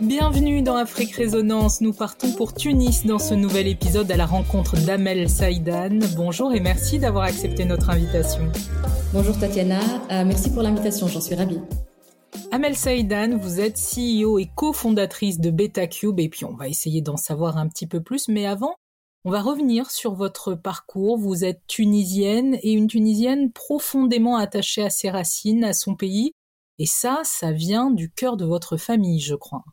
Bienvenue dans Afrique Résonance. Nous partons pour Tunis dans ce nouvel épisode à la rencontre d'Amel Saïdan. Bonjour et merci d'avoir accepté notre invitation. Bonjour Tatiana, euh, merci pour l'invitation, j'en suis ravie. Amel Saïdan, vous êtes CEO et cofondatrice de BetaCube et puis on va essayer d'en savoir un petit peu plus. Mais avant, on va revenir sur votre parcours. Vous êtes tunisienne et une tunisienne profondément attachée à ses racines, à son pays. Et ça, ça vient du cœur de votre famille, je crois.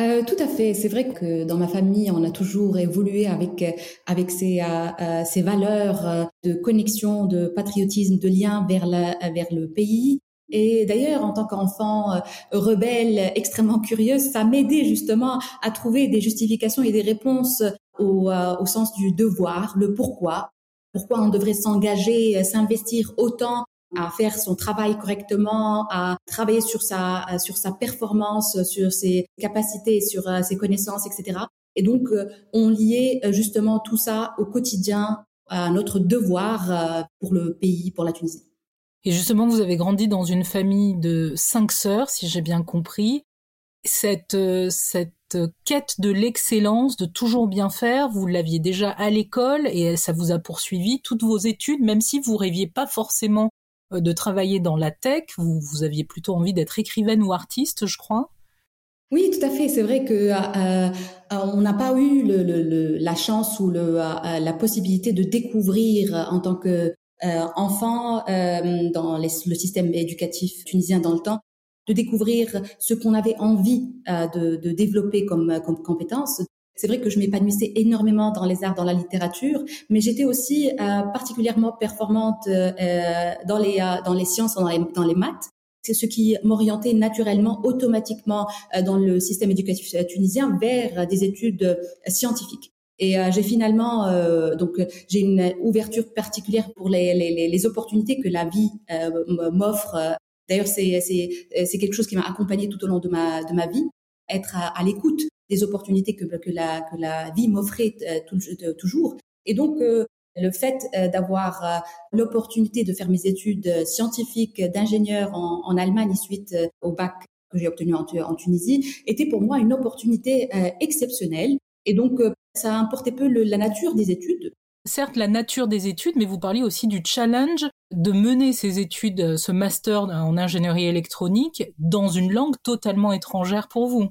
Euh, tout à fait. C'est vrai que dans ma famille, on a toujours évolué avec avec ces euh, ces valeurs euh, de connexion, de patriotisme, de lien vers la, vers le pays. Et d'ailleurs, en tant qu'enfant euh, rebelle, extrêmement curieuse, ça m'aidait justement à trouver des justifications et des réponses au, au sens du devoir, le pourquoi, pourquoi on devrait s'engager, s'investir autant à faire son travail correctement, à travailler sur sa sur sa performance, sur ses capacités, sur euh, ses connaissances, etc. Et donc euh, on liait euh, justement tout ça au quotidien à notre devoir pour le pays, pour la Tunisie. Et justement, vous avez grandi dans une famille de cinq sœurs, si j'ai bien compris. Cette cette quête de l'excellence, de toujours bien faire, vous l'aviez déjà à l'école et ça vous a poursuivi toutes vos études, même si vous rêviez pas forcément euh, de travailler dans la tech. Vous, vous aviez plutôt envie d'être écrivaine ou artiste, je crois. Oui, tout à fait. C'est vrai que euh, euh on n'a pas eu le, le, la chance ou le, euh, la possibilité de découvrir en tant que enfant dans les, le système éducatif tunisien dans le temps, de découvrir ce qu'on avait envie de, de, développer comme, comme compétence, c'est vrai que je m'épanouissais énormément dans les arts, dans la littérature, mais j'étais aussi euh, particulièrement performante euh, euh, dans les dans les sciences, dans les, dans les maths. C'est ce qui m'orientait naturellement, automatiquement dans le système éducatif tunisien vers des études scientifiques. Et j'ai finalement donc j'ai une ouverture particulière pour les, les, les opportunités que la vie m'offre. D'ailleurs, c'est c'est c'est quelque chose qui m'a accompagnée tout au long de ma de ma vie, être à l'écoute des opportunités que, que, la, que la vie m'offrait euh, toujours. Et donc, euh, le fait euh, d'avoir l'opportunité de faire mes études scientifiques d'ingénieur en, en, Allemagne suite au bac que j'ai obtenu en, en, Tunisie était pour moi une opportunité exceptionnelle. Et donc, ça importait peu le, la nature des études. Certes, la nature des études, mais vous parliez aussi du challenge de mener ces études, ce master en ingénierie électronique, dans une langue totalement étrangère pour vous.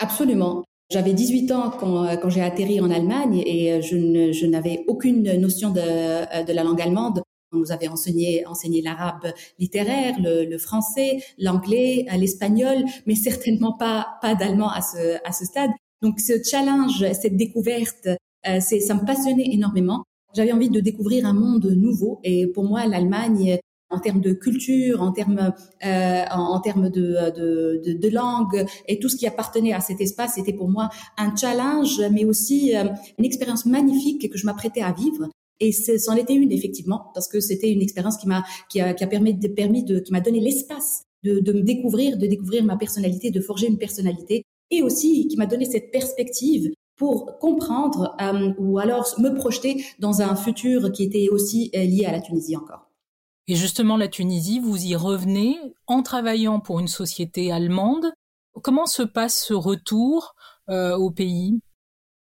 Absolument. J'avais 18 ans quand, euh, quand j'ai atterri en Allemagne et euh, je, n'avais aucune notion de, euh, de la langue allemande. On nous avait enseigné, enseigné l'arabe littéraire, le, français, l'anglais, l'espagnol, mais certainement pas, pas d'allemand à ce, à ce stade. Donc ce challenge, cette découverte, c'est, ça me passionnait énormément. J'avais envie de découvrir un monde nouveau et pour moi l'Allemagne en termes de culture, en termes euh, en, termes de, de, de, langue et tout ce qui appartenait à cet espace, c'était pour moi un challenge, mais aussi euh, une expérience magnifique que je m'apprêtais à vivre. Et c'en était une effectivement, parce que c'était une expérience qui m'a qui a, qui a permis de, permis de qui m'a donné l'espace de, de me découvrir, de découvrir ma personnalité, de forger une personnalité, et aussi qui m'a donné cette perspective pour comprendre euh, ou alors me projeter dans un futur qui était aussi euh, lié à la Tunisie encore. Et justement, la Tunisie, vous y revenez en travaillant pour une société allemande. Comment se passe ce retour euh, au pays?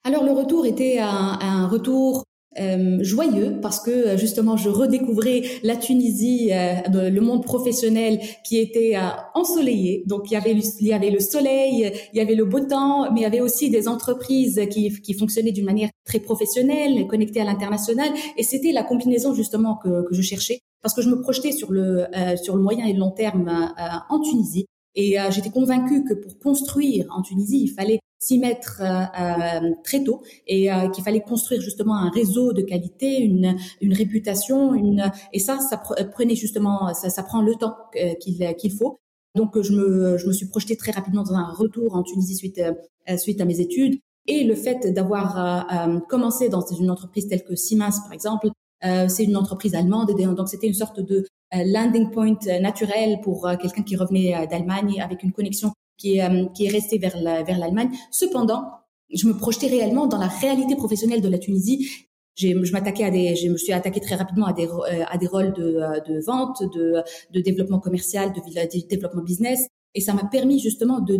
Alors le retour était un, un retour euh, joyeux parce que justement je redécouvrais la Tunisie, euh, le monde professionnel qui était euh, ensoleillé. Donc il y avait il y avait le soleil, il y avait le beau temps, mais il y avait aussi des entreprises qui, qui fonctionnaient d'une manière très professionnelle, connectées à l'international. Et c'était la combinaison justement que, que, je cherchais parce que je me projetais sur le sur le moyen et le long terme en Tunisie. Et j'étais convaincue que pour construire en Tunisie, il fallait s'y mettre euh, euh, très tôt et euh, qu'il fallait construire justement un réseau de qualité, une, une réputation, une et ça, ça prenait justement, ça, ça prend le temps qu'il qu'il faut. Donc je me, je me suis projetée très rapidement dans un retour en Tunisie suite, suite à mes études. Et le fait d'avoir commencé dans une entreprise telle que Siemens, par exemple, c'est une entreprise allemande, donc c'était une sorte de landing point naturel pour quelqu'un qui revenait d'Allemagne avec une connexion qui est, euh, qui est resté vers l'Allemagne. Cependant, je me projetais réellement dans la réalité professionnelle de la Tunisie je me suis attaqué très rapidement à des, des rôles de, de vente, de, développement commercial, de, développement business. Et ça m'a permis justement de,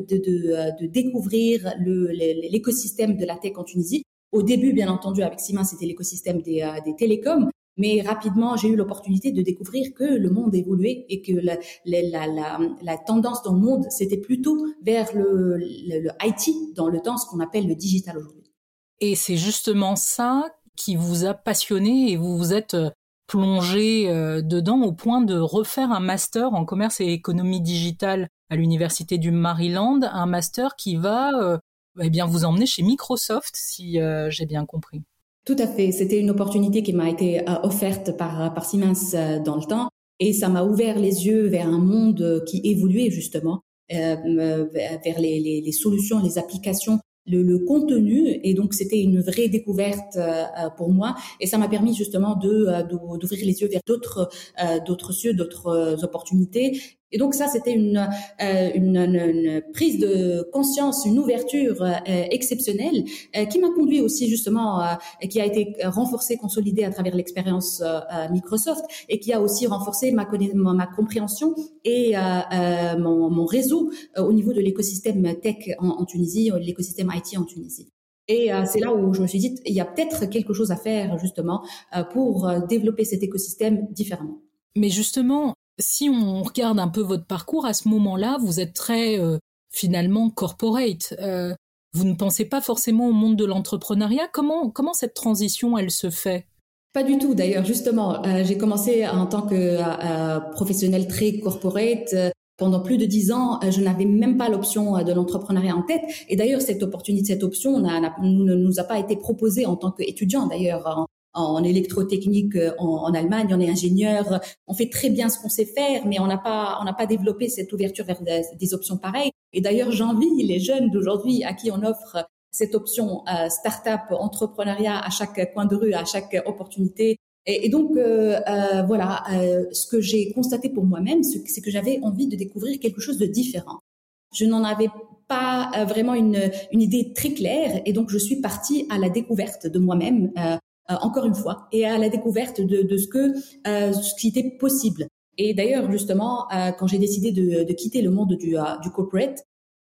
découvrir l'écosystème de la tech en Tunisie. Au début, bien entendu, avec Siemens, c'était l'écosystème des télécoms. Mais rapidement, j'ai eu l'opportunité de découvrir que le monde évoluait et que la, la, la, la tendance dans le monde, c'était plutôt vers le, le, IT, dans le temps, ce qu'on appelle le digital aujourd'hui. Et c'est justement ça qui vous a passionné et vous vous êtes euh, plongé euh, dedans au point de refaire un master en commerce et économie digitale à l'université du Maryland, un master qui va euh, eh bien vous emmener chez Microsoft, si j'ai bien compris. Tout à fait. C'était une opportunité qui m'a été euh, offerte par, par Siemens euh, dans le temps. Et ça m'a ouvert les yeux vers un monde qui évoluait justement, euh, vers les, les, les, solutions, les applications le, le, contenu. Et donc c'était une vraie découverte pour moi. Et ça m'a permis justement de d'ouvrir les yeux vers d'autres d'autres cieux d'autres opportunités et donc ça, c'était une, euh, une, une, prise de conscience, une ouverture euh, exceptionnelle euh, qui m'a conduit aussi justement, et qui a été renforcée, consolidée à travers l'expérience Microsoft et qui a aussi renforcé ma, ma compréhension et mon, mon, réseau au niveau de l'écosystème tech en, en Tunisie, l'écosystème IT en Tunisie. Et c'est là où je me suis dit, il y a peut-être quelque chose à faire justement pour développer cet écosystème différemment. Mais justement, si on regarde un peu votre parcours, à ce moment-là, vous êtes très euh, finalement corporate. Euh, vous ne pensez pas forcément au monde de l'entrepreneuriat. Comment, cette transition, elle se fait? Pas du tout. D'ailleurs, justement, euh, j'ai commencé en tant que professionnel très corporate. pendant plus de dix ans, je n'avais même pas l'option de l'entrepreneuriat en tête. Et d'ailleurs, cette opportunité, cette option ne nous a pas été proposée en tant qu'étudiant. D'ailleurs, électrotechnique euh, en, Allemagne, on est ingénieur, on fait très bien ce qu'on sait faire, mais on n'a pas, on n'a pas développé cette ouverture vers des, options pareilles. Et d'ailleurs, j'envie les jeunes d'aujourd'hui à qui on offre cette option euh, start-up, entrepreneuriat à chaque coin de rue, à chaque opportunité. Et, donc euh, euh voilà, ce que j'ai constaté pour moi-même, c'est que j'avais envie de découvrir quelque chose de différent. Je n'en avais pas vraiment une, une idée très claire, et donc je suis partie à la découverte de moi-même. Euh, encore une fois, et à la découverte de, de ce que euh, ce qui était possible. Et d'ailleurs, justement, euh, quand j'ai décidé de, de, quitter le monde du, du corporate,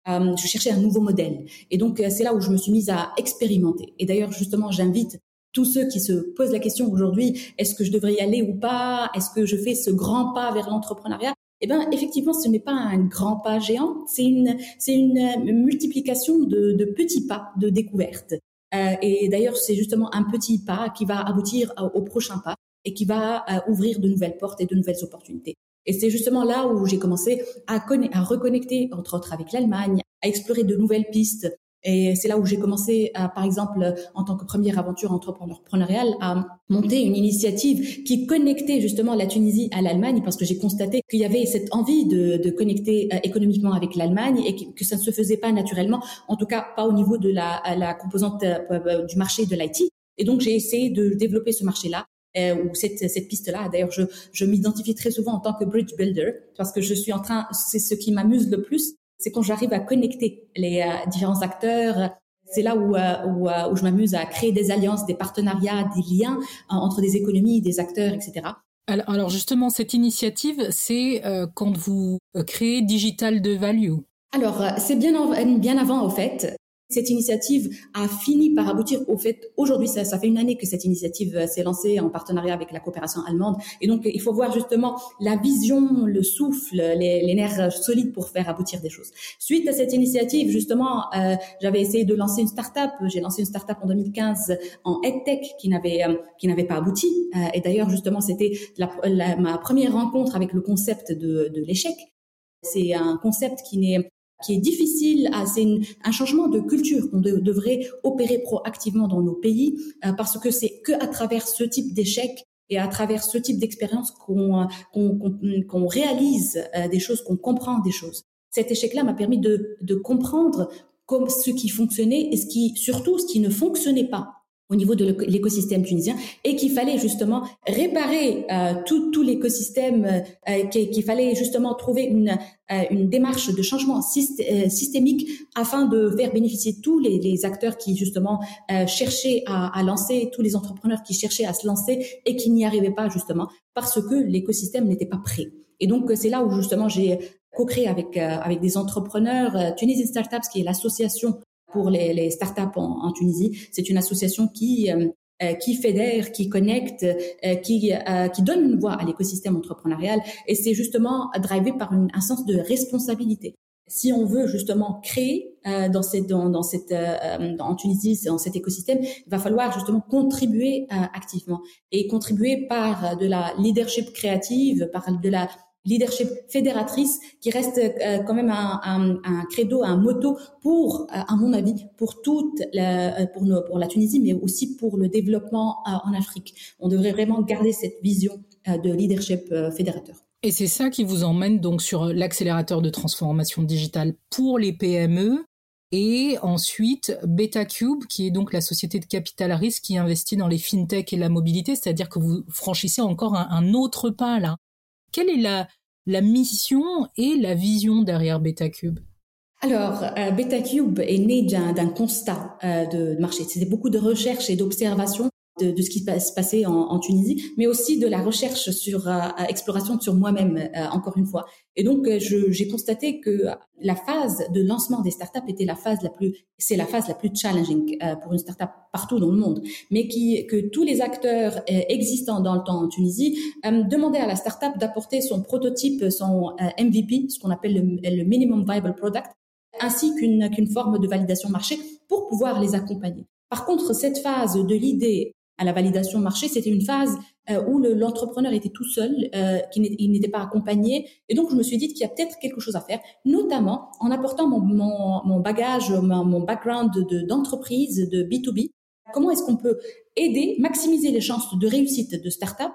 je cherchais un nouveau modèle. Et donc, c'est là où je me suis mise à expérimenter. Et d'ailleurs, justement, j'invite tous ceux qui se posent la question aujourd'hui, est-ce que je devrais y aller ou pas? Est-ce que je fais ce grand pas vers l'entrepreneuriat? Eh bien, effectivement, ce n'est pas un grand pas géant, c'est une, c'est une multiplication de, de petits pas de découverte. Euh, et d'ailleurs, c'est justement un petit pas qui va aboutir au prochain pas et qui va euh, ouvrir de nouvelles portes et de nouvelles opportunités. Et c'est justement là où j'ai commencé à, à reconnecter, entre autres, avec l'Allemagne, à explorer de nouvelles pistes, et c'est là où j'ai commencé, par exemple, en tant que première aventure entrepreneuriale, à monter une initiative qui connectait justement la Tunisie à l'Allemagne, parce que j'ai constaté qu'il y avait cette envie de, de connecter euh, économiquement avec l'Allemagne et que, ça ne se faisait pas naturellement, en tout cas pas au niveau de la, la composante euh, euh, du marché de l'IT. Et donc j'ai essayé de développer ce marché-là ou cette, cette piste-là. D'ailleurs, je, je m'identifie très souvent en tant que bridge builder parce que je suis en train, c'est ce qui m'amuse le plus, c'est quand j'arrive à connecter les euh, différents acteurs. C'est là où, euh, où, euh, où je m'amuse à créer des alliances, des partenariats, des liens entre des économies, des acteurs, etc. Alors justement, cette initiative, c'est quand vous créez Digital de Value. Alors, c'est bien, bien avant, au fait. Cette initiative a fini par aboutir au fait, aujourd'hui, ça, ça fait une année que cette initiative euh, s'est lancée en partenariat avec la coopération allemande. Et donc, il faut voir justement la vision, le souffle, les, les nerfs solides pour faire aboutir des choses. Suite à cette initiative, justement, euh, j'avais essayé de lancer une start-up. J'ai lancé une start-up en 2015 en EdTech qui n'avait, euh, qui n'avait pas abouti. Euh, et d'ailleurs, justement, c'était la, la, ma première rencontre avec le concept de, de l'échec. C'est un concept qui n'est qui est difficile. C'est un changement de culture qu'on devrait opérer proactivement dans nos pays euh, parce que c'est que à travers ce type d'échec et à travers ce type d'expérience qu'on qu'on réalise euh, des choses, qu'on comprend des choses. Cet échec-là m'a permis de, de comprendre comme ce qui fonctionnait et ce qui surtout ce qui ne fonctionnait pas. Au niveau de l'écosystème tunisien et qu'il fallait justement réparer euh, tout, tout l'écosystème, euh, qu'il fallait justement trouver une, euh, une démarche de changement euh, systémique afin de faire bénéficier tous les, les acteurs qui justement cherchaient à, à, lancer, tous les entrepreneurs qui cherchaient à se lancer et qui n'y arrivaient pas justement parce que l'écosystème n'était pas prêt. Et donc c'est là où justement j'ai co-créé avec avec des entrepreneurs Tunisian Startups qui est l'association pour les, les startups en, en Tunisie. C'est une association qui euh, euh, qui fédère, qui connecte, euh, qui qui donne une voix à l'écosystème entrepreneurial. Et c'est justement drivé par une, un sens de responsabilité. Si on veut justement créer dans cette dans, dans cette en Tunisie dans cet écosystème, il va falloir justement contribuer activement et contribuer par de la leadership créative, par de la leadership fédératrice qui reste euh, quand même un, credo, un motto pour, euh, à mon avis, pour toute la, euh, pour, nos, pour la Tunisie, mais aussi pour le développement en Afrique. On devrait vraiment garder cette vision de leadership fédérateur. Et c'est ça qui vous emmène donc sur l'accélérateur de transformation digitale pour les PME. Et ensuite, BetaCube, qui est donc la société de capital risque qui investit dans les fintech et la mobilité, c'est-à-dire que vous franchissez encore un autre pas là. Quelle est la, mission et la vision derrière BetaCube? Alors, euh, BetaCube est né d'un constat euh, de marché. C'était beaucoup de recherches et d'observations de, de, ce qui se passait en, en, Tunisie, mais aussi de la recherche sur euh, exploration sur moi-même, euh, encore une fois. Et donc, euh, j'ai constaté que la phase de lancement des startups était la phase la plus, c'est la phase la plus challenging pour une startup partout dans le monde, mais qui, que tous les acteurs existants dans le temps en Tunisie demandaient à la startup d'apporter son prototype, son MVP, ce qu'on appelle le, le minimum viable product, ainsi qu'une qu'une forme de validation marché pour pouvoir les accompagner. Par contre, cette phase de l'idée à la validation marché, c'était une phase euh, où l'entrepreneur était tout seul, euh, qu'il n'était pas accompagné. Et donc, je me suis dit qu'il y a peut-être quelque chose à faire, notamment en apportant mon, mon, mon bagage, mon, mon background d'entreprise, de, de B2B. Comment est-ce qu'on peut aider, maximiser les chances de réussite de start-up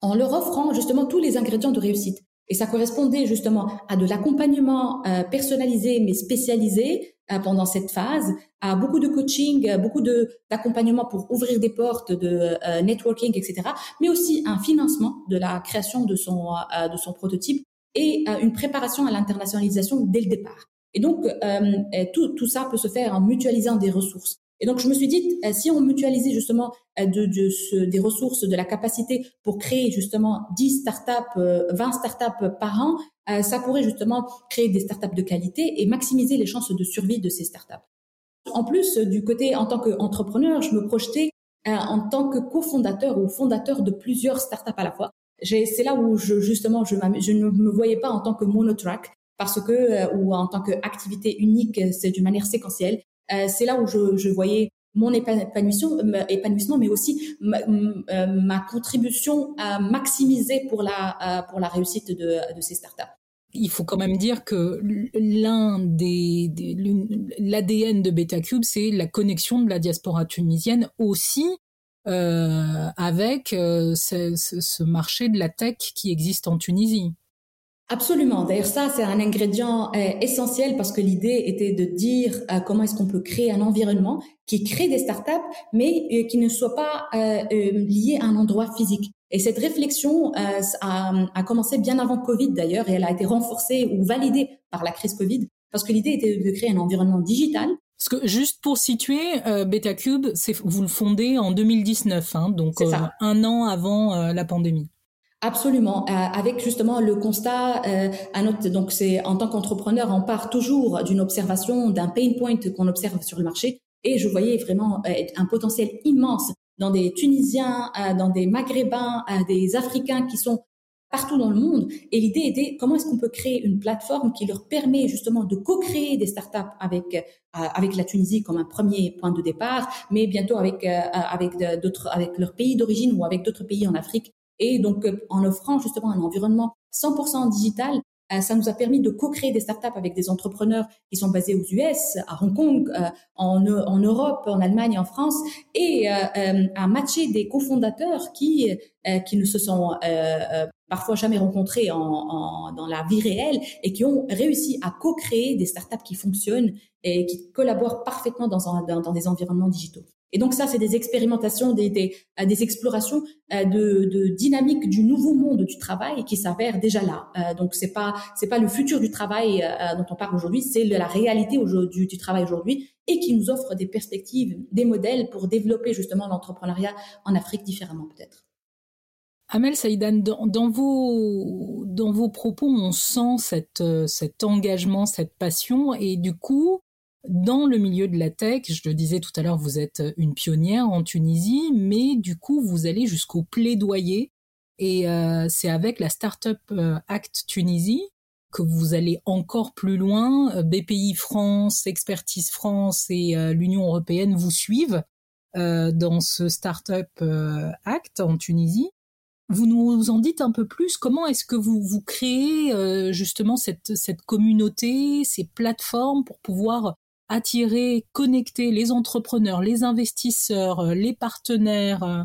en leur offrant justement tous les ingrédients de réussite? Et ça correspondait justement à de l'accompagnement euh, personnalisé mais spécialisé pendant cette phase, à beaucoup de coaching, euh, beaucoup de d'accompagnement pour ouvrir des portes de networking, etc. Mais aussi un financement de la création de son de son prototype et une préparation à l'internationalisation dès le départ. Et donc tout tout ça peut se faire en mutualisant des ressources. Et donc, je me suis dit, euh, si on mutualisait justement euh, des ressources, de la capacité pour créer justement 10 startups, 20 euh, startups par an, ça pourrait justement créer des startups de qualité et maximiser les chances de survie de ces startups. En plus, du côté en tant qu'entrepreneur, je me projetais en tant que cofondateur ou fondateur de plusieurs startups à la fois. C'est là où justement je, je, ne me voyais pas en tant que monotrack parce que ou en tant qu'activité unique, c'est d'une manière séquentielle. Euh, c'est là où je, voyais mon épanouissement, épanouissement mais aussi ma, euh, ma, contribution à maximiser pour la, pour la réussite de, ces startups. Il faut quand même dire que l'un des, l'ADN de BetaCube, c'est la connexion de la diaspora tunisienne aussi euh, avec ce, marché de la tech qui existe en Tunisie. Absolument. D'ailleurs, ça, c'est un ingrédient euh, essentiel parce que l'idée était de dire euh, comment est-ce qu'on peut créer un environnement qui crée des startups, mais euh, qui ne soit pas lié à un endroit physique. Et cette réflexion a, a, commencé bien avant Covid d'ailleurs, et elle a été renforcée ou validée par la crise Covid, parce que l'idée était de créer un environnement digital parce que juste pour situer, euh, BetaCube, vous le fondez en 2019, hein, donc un an avant la pandémie. Absolument, euh, avec justement le constat, euh, à notre, donc c'est en tant qu'entrepreneur, on part toujours d'une observation, d'un pain point qu'on observe sur le marché, et je voyais vraiment euh, un potentiel immense dans des Tunisiens, euh, dans des Maghrébins, euh, des Africains qui sont partout dans le monde. Et l'idée était comment est-ce qu'on peut créer une plateforme qui leur permet justement de co-créer des startups avec avec la Tunisie comme un premier point de départ, mais bientôt avec avec d'autres avec leur pays d'origine ou avec d'autres pays en Afrique et donc, euh, en offrant justement un environnement 100% digital, euh, ça nous a permis de co-créer des startups avec des entrepreneurs qui sont basés aux US, à Hong Kong, euh, en, Europe, en Allemagne, en France, et à matcher des cofondateurs qui qui ne se sont parfois jamais rencontrés en, en, dans la vie réelle et qui ont réussi à co-créer des startups qui fonctionnent et qui collaborent parfaitement dans, un, dans, dans des environnements digitaux. Et donc ça, c'est des expérimentations, des, euh, explorations euh, de, de, dynamique du nouveau monde du travail qui s'avère déjà là. Euh, donc c'est pas c'est pas le futur du travail dont on parle aujourd'hui, c'est la réalité du, travail aujourd'hui et qui nous offre des perspectives, des modèles pour développer justement l'entrepreneuriat en Afrique différemment peut-être. Amel Saïdan, dans, vos, dans vos propos, on sent cet engagement, cette passion, et du coup, dans le milieu de la tech, je le disais tout à l'heure, vous êtes une pionnière en Tunisie, mais du coup, vous allez jusqu'au plaidoyer. Et euh, c'est avec la Startup euh, Act Tunisie que vous allez encore plus loin. BPI France, Expertise France et euh, l'Union européenne vous suivent dans ce Startup Act en Tunisie. Vous nous en dites un peu plus. Comment est-ce que vous vous créez justement cette, cette communauté, ces plateformes pour pouvoir attirer, connecter les entrepreneurs, les investisseurs, euh, les partenaires euh.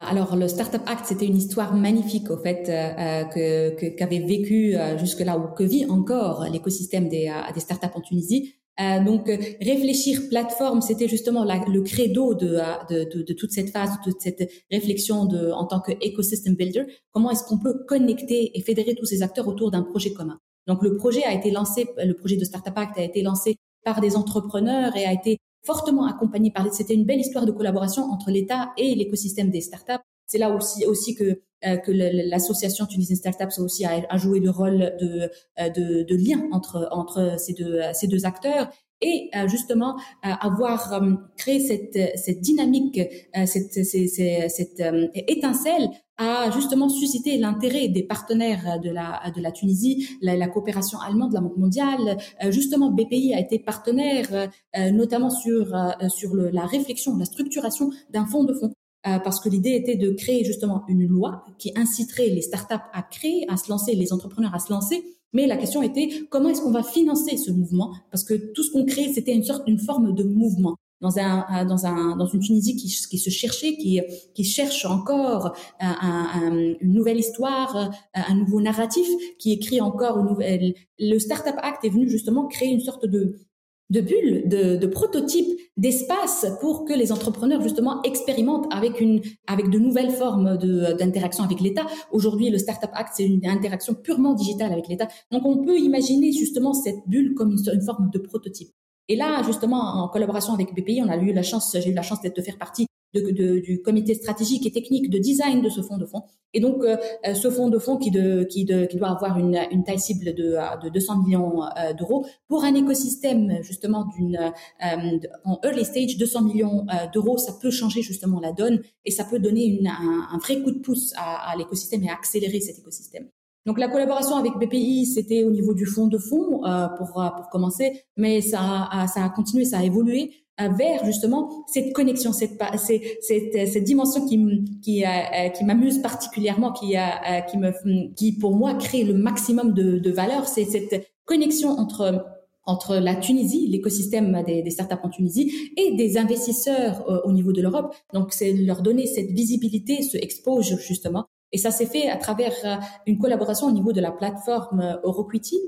alors le Startup Act, c'était une histoire magnifique au fait euh, que qu'avait vécu jusque là ou que vit encore l'écosystème des, startups en Tunisie. donc réfléchir plateforme, c'était justement le credo de, de, toute cette phase, de toute cette réflexion de, en tant que ecosystem builder. Comment est-ce qu'on peut connecter et fédérer tous ces acteurs autour d'un projet commun? Donc le projet a été lancé, le projet de Startup Act a été lancé par des entrepreneurs et a été fortement accompagné par. C'était une belle histoire de collaboration entre l'État et l'écosystème des startups. C'est là aussi aussi que euh, que l'association Tunisian Startups aussi a, joué le rôle de, euh, de, de lien entre entre ces deux ces deux acteurs et euh, justement avoir créé cette cette dynamique cette cette, cette étincelle a justement suscité l'intérêt des partenaires de la, de la Tunisie, la, la coopération allemande, la Banque mondiale. Euh, justement, BPI a été partenaire, euh, notamment sur, euh, sur le, la réflexion, la structuration d'un fonds de fonds. Parce que l'idée était de créer justement une loi qui inciterait les startups à créer, à se lancer, les entrepreneurs à se lancer, mais la question était comment est-ce qu'on va financer ce mouvement? Parce que tout ce qu'on crée, c'était une sorte, une forme de mouvement dans un dans un dans une Tunisie qui, se cherchait, qui qui cherche encore un, une nouvelle histoire, un nouveau narratif, qui écrit encore une nouvelle. Le Startup Act est venu justement créer une sorte de de bulle, de, de prototype, d'espace pour que les entrepreneurs justement expérimentent avec une avec de nouvelles formes d'interaction avec l'État. Aujourd'hui, le Startup Act c'est une interaction purement digitale avec l'État. Donc on peut imaginer justement cette bulle comme une forme de prototype. Et là, justement, en collaboration avec BPI, on a eu la chance, j'ai eu la chance d'être de faire partie du comité stratégique et technique de design de ce fonds de fonds. Et donc, euh, ce fonds de fonds qui, doit avoir une, taille cible de, de 200 millions euh, d'euros pour un écosystème justement d'une euh, en early stage 200 millions d'euros, ça peut changer justement la donne et ça peut donner un, vrai coup de pouce à, à l'écosystème et accélérer cet écosystème. Donc la collaboration avec BPI, c'était au niveau du fonds de fonds euh, pour euh, pour commencer, mais ça a, ça a continué, ça a évolué euh, vers justement cette connexion, cette cette cette, cette dimension qui qui euh, qui m'amuse particulièrement, qui qui me qui pour moi crée le maximum de, de valeur, c'est cette connexion entre entre la Tunisie, l'écosystème des, des, startups en Tunisie, et des investisseurs au niveau de l'Europe. Donc, c'est leur donner cette visibilité, ce expose justement et ça s'est fait à travers euh, une collaboration au niveau de la plateforme euh, Euroquity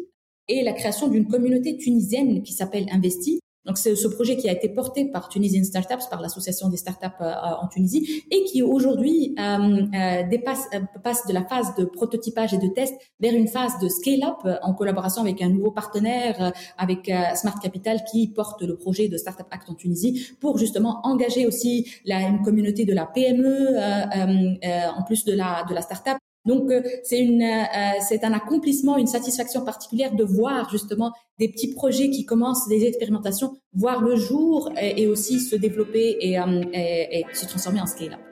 et la création d'une communauté tunisienne qui s'appelle Investi, donc c'est ce projet qui a été porté par Tunisian Startups, par l'association des startups euh, en Tunisie, et qui aujourd'hui euh, euh, passe de la phase de prototypage et de test vers une phase de scale-up en collaboration avec un nouveau partenaire, avec Smart Capital, qui porte le projet de Startup Act en Tunisie pour justement engager aussi la, une communauté de la PME en plus de la de la startup donc euh, c'est une euh, c'est un accomplissement, une satisfaction particulière de voir justement des petits projets qui commencent, des expérimentations, voir le jour et, aussi se développer euh, et se transformer en scale-up.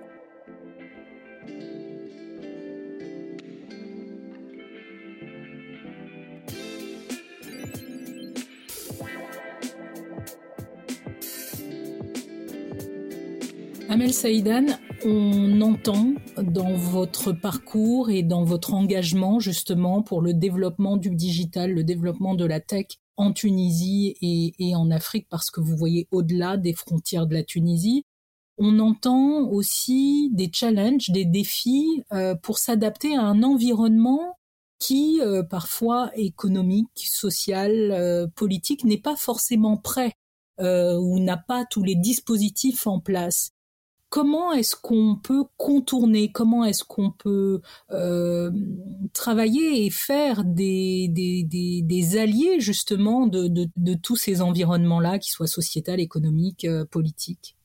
Amel Saïdan, on entend dans votre parcours et dans votre engagement justement pour le développement du digital, le développement de la tech en Tunisie et, en Afrique parce que vous voyez au-delà des frontières de la Tunisie. On entend aussi des challenges, des défis euh, pour s'adapter à un environnement qui, euh, parfois économique, social, euh, politique, n'est pas forcément prêt ou n'a pas tous les dispositifs en place comment est-ce qu'on peut contourner, comment est-ce qu'on peut euh, travailler et faire des, alliés justement de, tous ces environnements-là, qu'ils soient sociétal, économiques, euh, politiques?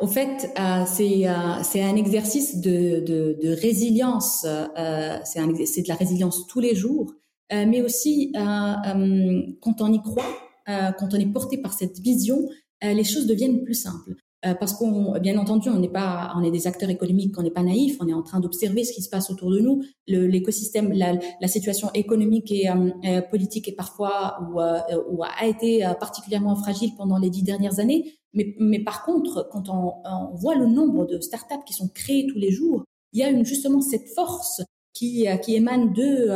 Au fait, euh, c'est un exercice de, résilience, c'est de la résilience tous les jours, mais aussi quand on y croit, quand on est porté par cette vision, les choses deviennent plus simples. Euh, parce qu'on, bien entendu, on n'est pas, on est des acteurs économiques, on n'est pas naïfs, on est en train d'observer ce qui se passe autour de nous. L'écosystème, la, la, situation économique et euh, euh, politique est parfois ou, ou, a été particulièrement fragile pendant les dix dernières années. Mais, mais par contre, quand on, on, voit le nombre de startups qui sont créées tous les jours, il y a une, justement cette force qui, qui émane de,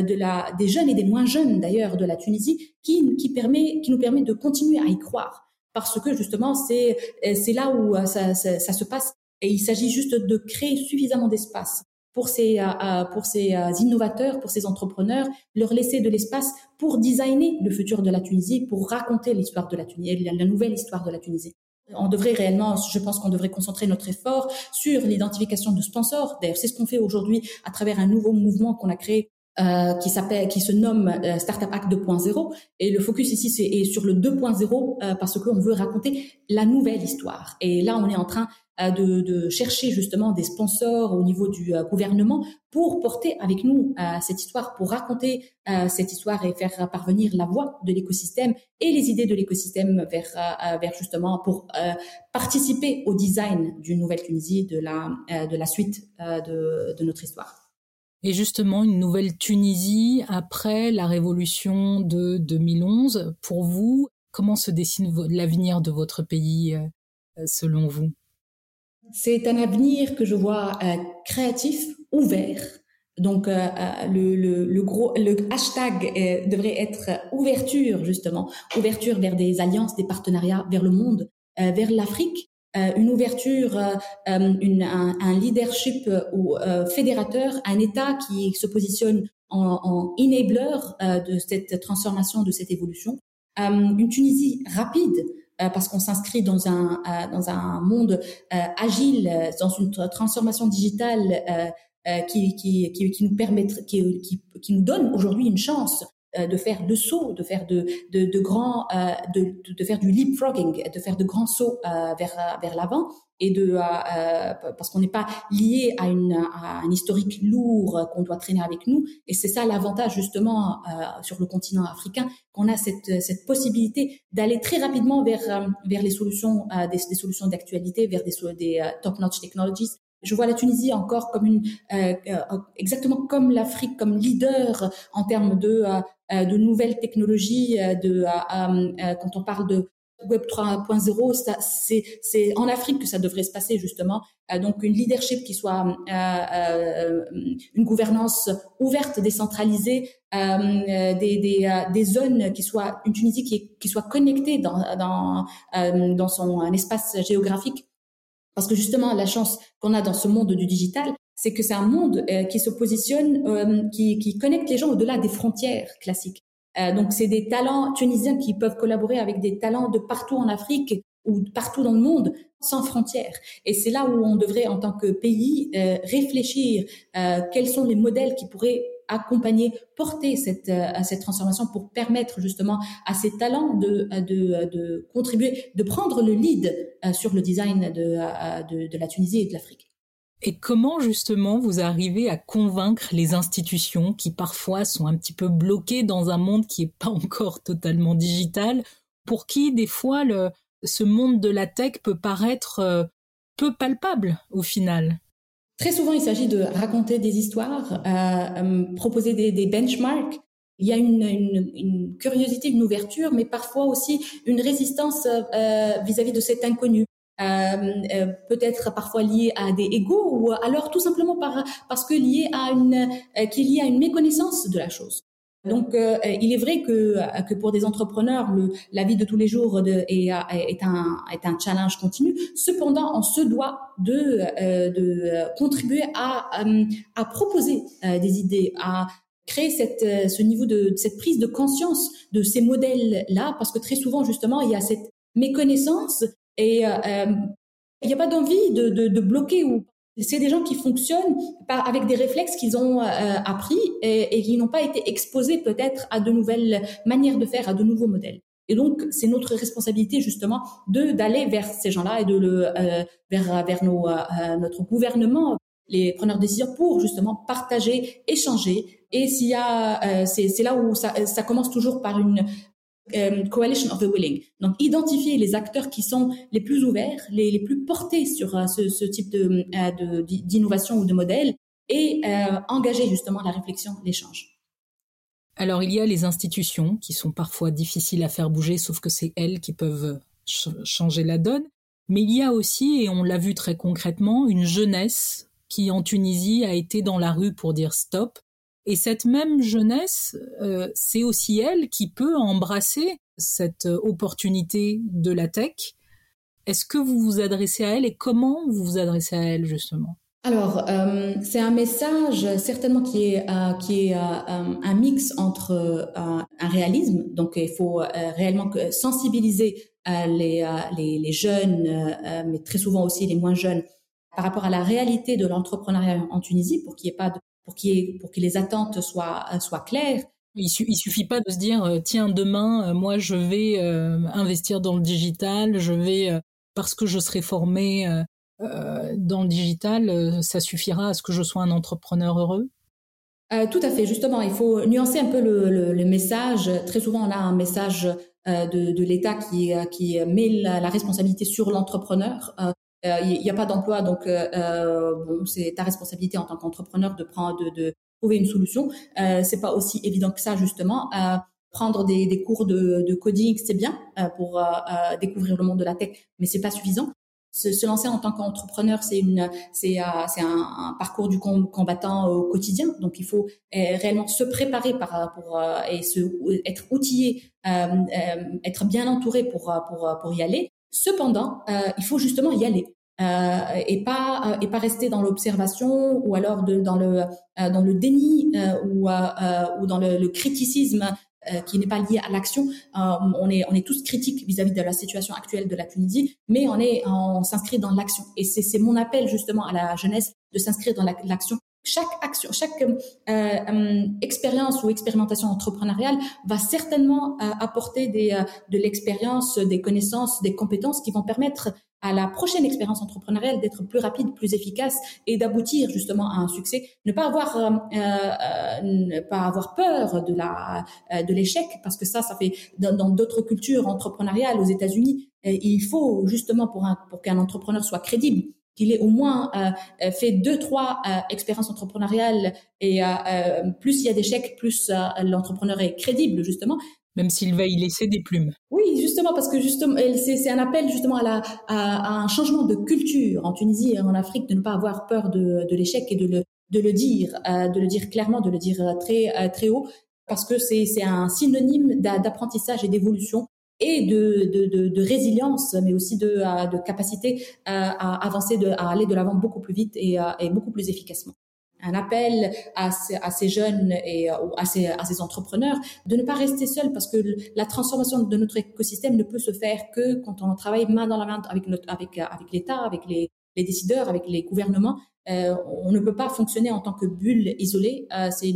de la, des jeunes et des moins jeunes d'ailleurs de la Tunisie, qui, qui, permet, qui nous permet de continuer à y croire parce que justement c'est euh, c'est là où euh, ça, ça, ça, se passe et il s'agit juste de créer suffisamment d'espace pour ces euh, pour ces innovateurs, pour ces entrepreneurs, leur laisser de l'espace pour designer le futur de la Tunisie, pour raconter l'histoire de la Tunisie, la nouvelle histoire de la Tunisie. On devrait réellement, je pense qu'on devrait concentrer notre effort sur l'identification de sponsors. D'ailleurs, c'est ce qu'on fait aujourd'hui à travers un nouveau mouvement qu'on a créé euh, qui s'appelle, qui se nomme euh, Startup Act 2.0. Et le focus ici c'est est sur le 2.0 euh, parce qu'on veut raconter la nouvelle histoire. Et là, on est en train euh, de, de, chercher justement des sponsors au niveau du gouvernement pour porter avec nous cette histoire, pour raconter cette histoire et faire parvenir la voix de l'écosystème et les idées de l'écosystème vers, vers justement pour participer au design d'une nouvelle Tunisie, de la, de la suite de, de notre histoire et justement une nouvelle Tunisie après la révolution de 2011. Pour vous, comment se dessine l'avenir de votre pays euh, selon vous? C'est un avenir que je vois euh, créatif, ouvert. Donc euh, le, gros le hashtag devrait être ouverture justement, ouverture vers des alliances, des partenariats, vers le monde, vers l'Afrique euh, une ouverture, euh, euh, une, un, un, leadership ou fédérateur, un État qui se positionne en, en enabler de cette transformation, de cette évolution. une Tunisie rapide, parce qu'on s'inscrit dans un dans un monde agile, dans une transformation digitale qui, qui, qui, nous permet, qui, qui, qui nous donne aujourd'hui une chance euh, de faire de sauts, de faire de, de, de grands, euh, de, de, faire du leapfrogging, de faire de grands sauts euh, vers, vers l'avant et de parce qu'on n'est pas lié à, une, à un historique lourd qu'on doit traîner avec nous et c'est ça l'avantage justement sur le continent africain qu'on a cette, cette possibilité d'aller très rapidement vers vers les solutions des, des solutions d'actualité vers des, des top notch technologies. Je vois la Tunisie encore comme une, euh, euh, exactement comme l'Afrique, comme leader en termes de, euh, de nouvelles technologies. De, quand on parle de Web 3.0, c'est, c'est en Afrique que ça devrait se passer justement. donc une leadership qui soit une gouvernance ouverte, décentralisée, des, des, des, zones qui soient une Tunisie qui, qui soit connectée dans, dans, dans son espace géographique parce que justement, la chance qu'on a dans ce monde du digital, c'est que c'est un monde euh, qui se positionne, euh, qui, qui, connecte les gens au-delà des frontières classiques. Euh, donc, c'est des talents tunisiens qui peuvent collaborer avec des talents de partout en Afrique ou partout dans le monde sans frontières. Et c'est là où on devrait, en tant que pays, réfléchir quels sont les modèles qui pourraient accompagner, porter cette, euh, cette transformation pour permettre justement à ces talents de, de, de contribuer, de prendre le lead euh, sur le design de, euh, de, de la Tunisie et de l'Afrique. Et comment justement vous arrivez à convaincre les institutions qui parfois sont un petit peu bloquées dans un monde qui est pas encore totalement digital, pour qui des fois le, ce monde de la tech peut paraître peu palpable au final? Très souvent, il s'agit de raconter des histoires, euh, euh, proposer des, benchmarks. Il y a une, une, une, curiosité, une ouverture, mais parfois aussi une résistance euh, vis-à-vis de cet inconnu. Euh, euh, peut-être parfois lié à des égaux ou alors tout simplement par, parce que lié à une qu'il y a une méconnaissance de la chose. Donc, euh, il est vrai que, que pour des entrepreneurs, le, la vie de tous les jours de, est, est, un, est un challenge continu. Cependant, on se doit de, euh, de contribuer à, euh, à proposer des idées, à créer cette, ce niveau de cette prise de conscience de ces modèles-là, parce que très souvent, justement, il y a cette méconnaissance et il n'y a pas d'envie de, de, bloquer ou c'est des gens qui fonctionnent avec des réflexes qu'ils ont euh, appris et, et qui n'ont pas été exposés peut-être à de nouvelles manières de faire, à de nouveaux modèles. Et donc, c'est notre responsabilité justement d'aller vers ces gens-là et de le euh, vers vers euh, notre gouvernement, les preneurs de décision, pour justement partager, échanger. Et s'il y a, c'est là où ça commence toujours par une euh, coalition of the willing. Donc, identifier les acteurs qui sont les plus ouverts, les, plus portés sur euh, ce, type euh, d'innovation ou de modèle et engager justement la réflexion, l'échange. Alors, il y a les institutions qui sont parfois difficiles à faire bouger, sauf que c'est elles qui peuvent changer la donne. Mais il y a aussi, et on l'a vu très concrètement, une jeunesse qui en Tunisie a été dans la rue pour dire stop et cette même jeunesse, euh, c'est aussi elle qui peut embrasser cette opportunité de la tech. Est-ce que vous vous adressez à elle et comment vous vous adressez à elle justement? Alors, euh, c'est un message certainement qui est euh, qui est un mix entre un réalisme, donc il faut réellement sensibiliser les, les, les jeunes, mais très souvent aussi les moins jeunes, par rapport à la réalité de l'entrepreneuriat en Tunisie, pour qu'il n'y ait pas de pour, qu'il pour que les attentes soient, euh, soient claires. Il, il suffit pas de se dire euh, tiens demain euh, moi je vais investir dans le digital, je vais parce que je serai formé dans le digital, ça suffira à ce que je sois un entrepreneur heureux? tout à fait. Justement, il faut nuancer un peu le, le, message. Très souvent, on a un message de, de l'État qui, qui met la, la responsabilité sur l'entrepreneur il euh, n'y a pas d'emploi, donc euh, euh, bon, c'est ta responsabilité en tant qu'entrepreneur de prendre, de, de, trouver une solution. Euh, c'est pas aussi évident que ça justement. prendre des, des, cours de, de coding, c'est bien pour découvrir le monde de la tech, mais c'est pas suffisant. Se, se, lancer en tant qu'entrepreneur, c'est une, c'est, c'est un, un, parcours du combattant au quotidien. Donc, il faut réellement se préparer par, pour et se, être outillé, être bien entouré pour, pour, pour y aller. Cependant, euh, il faut justement y aller. Euh, et pas euh, et pas rester dans l'observation ou alors de, dans le euh, dans le déni ou ou dans le, le criticisme qui n'est pas lié à l'action. on est on est tous critiques vis-à-vis de la situation actuelle de la Tunisie, mais on est on s'inscrit dans l'action. Et c'est c'est mon appel justement à la jeunesse de s'inscrire dans l'action chaque action, chaque euh, euh, expérience ou expérimentation entrepreneuriale va certainement euh, apporter des, de l'expérience, des connaissances, des compétences qui vont permettre à la prochaine expérience entrepreneuriale d'être plus rapide, plus efficace et d'aboutir justement à un succès. Ne pas avoir, ne pas avoir peur de la de l'échec parce que ça, ça fait dans d'autres cultures entrepreneuriales aux États-Unis, il faut justement pour un pour qu'un entrepreneur soit crédible qu'il ait au moins euh, euh, fait deux, trois euh, expériences entrepreneuriales et plus il y a d'échecs, plus l'entrepreneur est crédible justement. Même s'il va y laisser des plumes. Oui, justement parce que justement c'est un appel justement à, la, à, un changement de culture en Tunisie et en Afrique de ne pas avoir peur de, de l'échec et de le de le dire, de le dire clairement, de le dire très très haut parce que c'est un synonyme d'apprentissage et d'évolution et de, de, de, de, résilience, mais aussi de, euh, de capacité euh, à avancer, de, à aller de l'avant beaucoup plus vite et, euh, et beaucoup plus efficacement. Un appel à ces, à ces jeunes et à ces, à ces, entrepreneurs de ne pas rester seuls parce que la transformation de notre écosystème ne peut se faire que quand on travaille main dans la main avec avec, avec l'État, avec les, les décideurs, avec les gouvernements. Euh, on ne peut pas fonctionner en tant que bulle isolée. Euh, c'est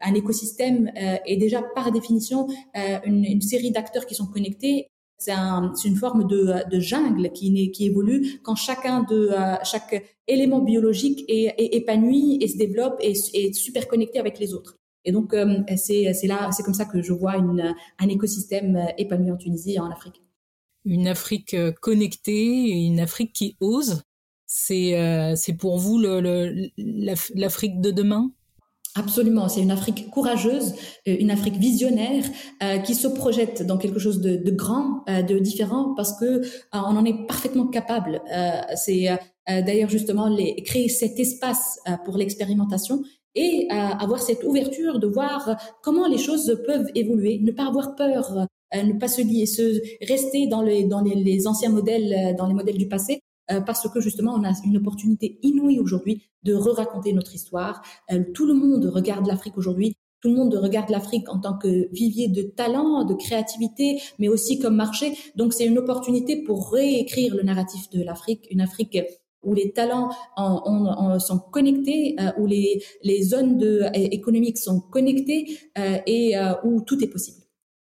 un écosystème euh, et déjà par définition euh, une, une, série d'acteurs qui sont connectés. C'est un, une forme de, de jungle qui, qui, évolue quand chacun de chaque élément biologique est, est, épanoui et se développe et est super connecté avec les autres. Et donc c'est là, c'est comme ça que je vois une, un écosystème épanoui en Tunisie et en Afrique. Une Afrique connectée, une Afrique qui ose c'est euh, c'est pour vous l'Afrique de demain? Absolument, c'est une Afrique courageuse, euh, une Afrique visionnaire euh, qui se projette dans quelque chose de, de grand, de différent, parce que on en est parfaitement capable. c'est d'ailleurs justement les, créer cet espace pour l'expérimentation et avoir cette ouverture de voir comment les choses peuvent évoluer, ne pas avoir peur, ne pas se lier, se rester dans les dans les anciens modèles, dans les modèles du passé, euh, parce que justement, on a une opportunité inouïe aujourd'hui de re-raconter notre histoire. Euh, tout le monde regarde l'Afrique aujourd'hui Tout le monde regarde l'Afrique en tant que vivier de talent, de créativité, mais aussi comme marché. Donc c'est une opportunité pour réécrire le narratif de l'Afrique, une Afrique où les talents sont connectés, euh, où les, les zones de, économiques sont connectées euh, et euh, où tout est possible.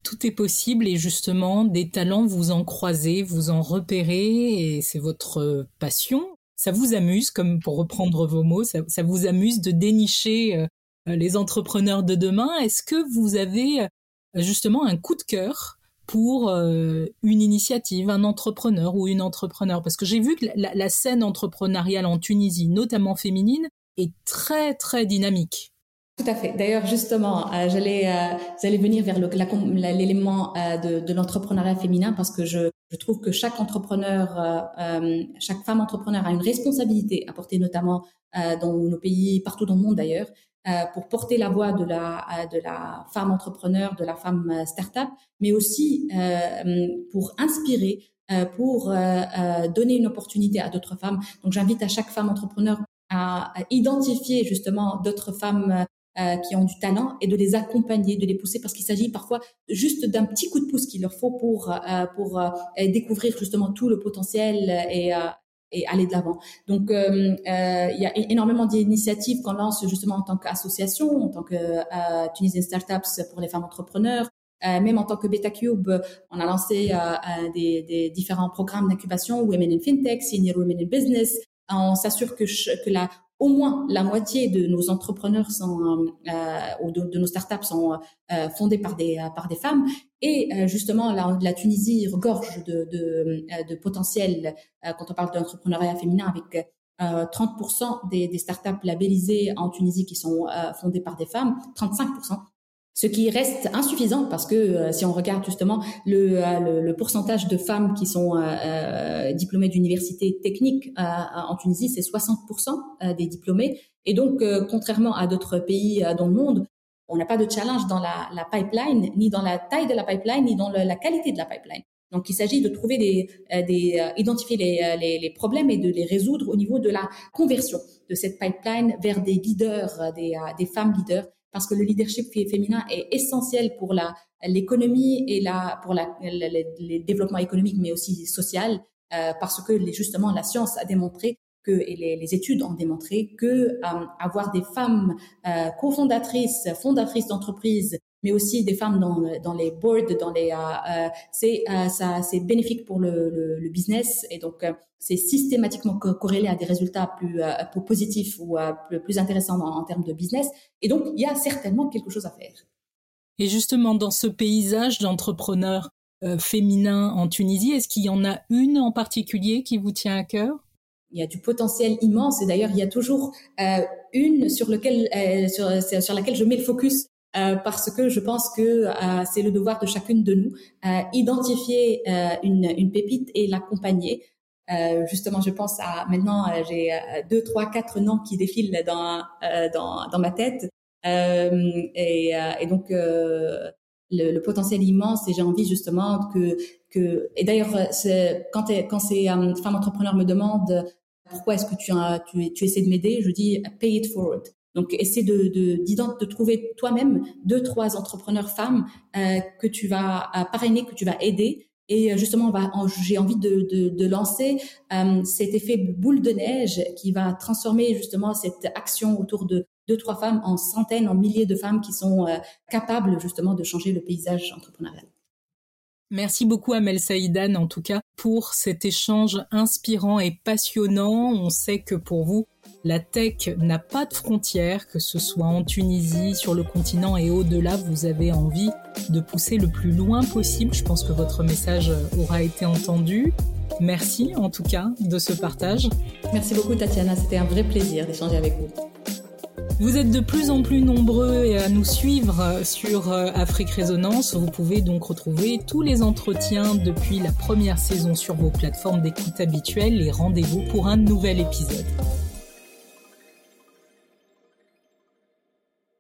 Tout est possible et justement, des talents, vous en croisez, vous en repérez et c'est votre passion. Ça vous amuse, comme pour reprendre vos mots, ça, vous amuse de dénicher les entrepreneurs de demain. Est-ce que vous avez justement un coup de cœur pour euh, une initiative, un entrepreneur ou une entrepreneur? Parce que j'ai vu que la, scène entrepreneuriale en Tunisie, notamment féminine, est très très dynamique. Tout à fait. D'ailleurs, justement, euh, j'allais euh, venir vers l'élément de, de l'entrepreneuriat féminin parce que je, je, trouve que chaque entrepreneur, chaque femme entrepreneur a une responsabilité à porter, notamment dans nos pays, partout dans le monde d'ailleurs, euh, pour porter la voix de la, euh, de la femme entrepreneur, de la femme euh, start-up, mais aussi pour inspirer, pour donner une opportunité à d'autres femmes. Donc j'invite à chaque femme entrepreneur à, identifier justement d'autres femmes qui ont du talent et de les accompagner, de les pousser parce qu'il s'agit parfois juste d'un petit coup de pouce qu'il leur faut pour pour découvrir justement tout le potentiel et et aller de l'avant. Donc, euh, euh, il y a énormément d'initiatives qu'on lance justement en tant qu'association, en tant que euh, Tunisian Startups pour les femmes entrepreneurs. Euh, même en tant que BetaCube, on a lancé euh, des, des, différents programmes d'incubation, Women in FinTech, Senior Women in Business. On s'assure que, que la au moins la moitié de nos entrepreneurs sont euh, ou de, nos startups sont euh, fondées par des par des femmes. Et euh, justement la, la, Tunisie regorge de de, euh, de potentiel euh, quand on parle d'entrepreneuriat féminin avec 30% des, des startups labellisées en Tunisie qui sont fondées par des femmes, 35% ce qui reste insuffisant parce que euh, si on regarde justement le, euh, le, pourcentage de femmes qui sont euh, diplômées d'universités techniques en Tunisie, c'est 60% des diplômés. Et donc, contrairement à d'autres pays dans le monde, on n'a pas de challenge dans la, la, pipeline, ni dans la taille de la pipeline, ni dans la qualité de la pipeline. Donc, il s'agit de trouver des, des identifier les, les, les, problèmes et de les résoudre au niveau de la conversion de cette pipeline vers des leaders, des, des femmes leaders parce que le leadership féminin est essentiel pour la l'économie et la pour la, le, développement économique mais aussi social euh, parce que justement la science a démontré que et les, les études ont démontré que euh, avoir des femmes euh, cofondatrices, fondatrices d'entreprises mais aussi des femmes dans, dans les boards, dans les, euh, euh c'est euh, ça, c'est bénéfique pour le, le, le, business et donc c'est systématiquement corrélé à des résultats plus, plus positifs ou plus, plus intéressants en, en, termes de business. Et donc il y a certainement quelque chose à faire. Et justement dans ce paysage d'entrepreneurs féminins en Tunisie, est-ce qu'il y en a une en particulier qui vous tient à cœur? Il y a du potentiel immense et d'ailleurs il y a toujours euh, une sur lequel euh, sur, sur laquelle je mets le focus euh, parce que je pense que euh, c'est le devoir de chacune de nous euh, identifier une, une, pépite et l'accompagner. justement, je pense à maintenant j'ai deux, trois, quatre noms qui défilent dans dans, dans ma tête et, et, donc le, le, potentiel immense et j'ai envie justement que que et d'ailleurs quand quand ces femmes entrepreneurs me demandent pourquoi est-ce que tu, as, tu, tu essaies de m'aider, je dis pay it forward. Donc, essaie de, de, de trouver toi-même deux, trois entrepreneurs femmes euh, que tu vas parrainer, que tu vas aider. Et euh, justement, j'ai envie de, de, de lancer euh, cet effet boule de neige qui va transformer justement cette action autour de deux, trois femmes en centaines, en milliers de femmes qui sont euh, capables justement de changer le paysage entrepreneurial. Merci beaucoup Amel Saïdan en tout cas pour cet échange inspirant et passionnant. On sait que pour vous, la tech n'a pas de frontières, que ce soit en Tunisie, sur le continent et au-delà, vous avez envie de pousser le plus loin possible. Je pense que votre message aura été entendu. Merci en tout cas de ce partage. Merci beaucoup Tatiana, c'était un vrai plaisir d'échanger avec vous. Vous êtes de plus en plus nombreux à nous suivre sur euh, Afrique Résonance. Vous pouvez donc retrouver tous les entretiens depuis la première saison sur vos plateformes d'écoute habituelles et rendez-vous pour un nouvel épisode.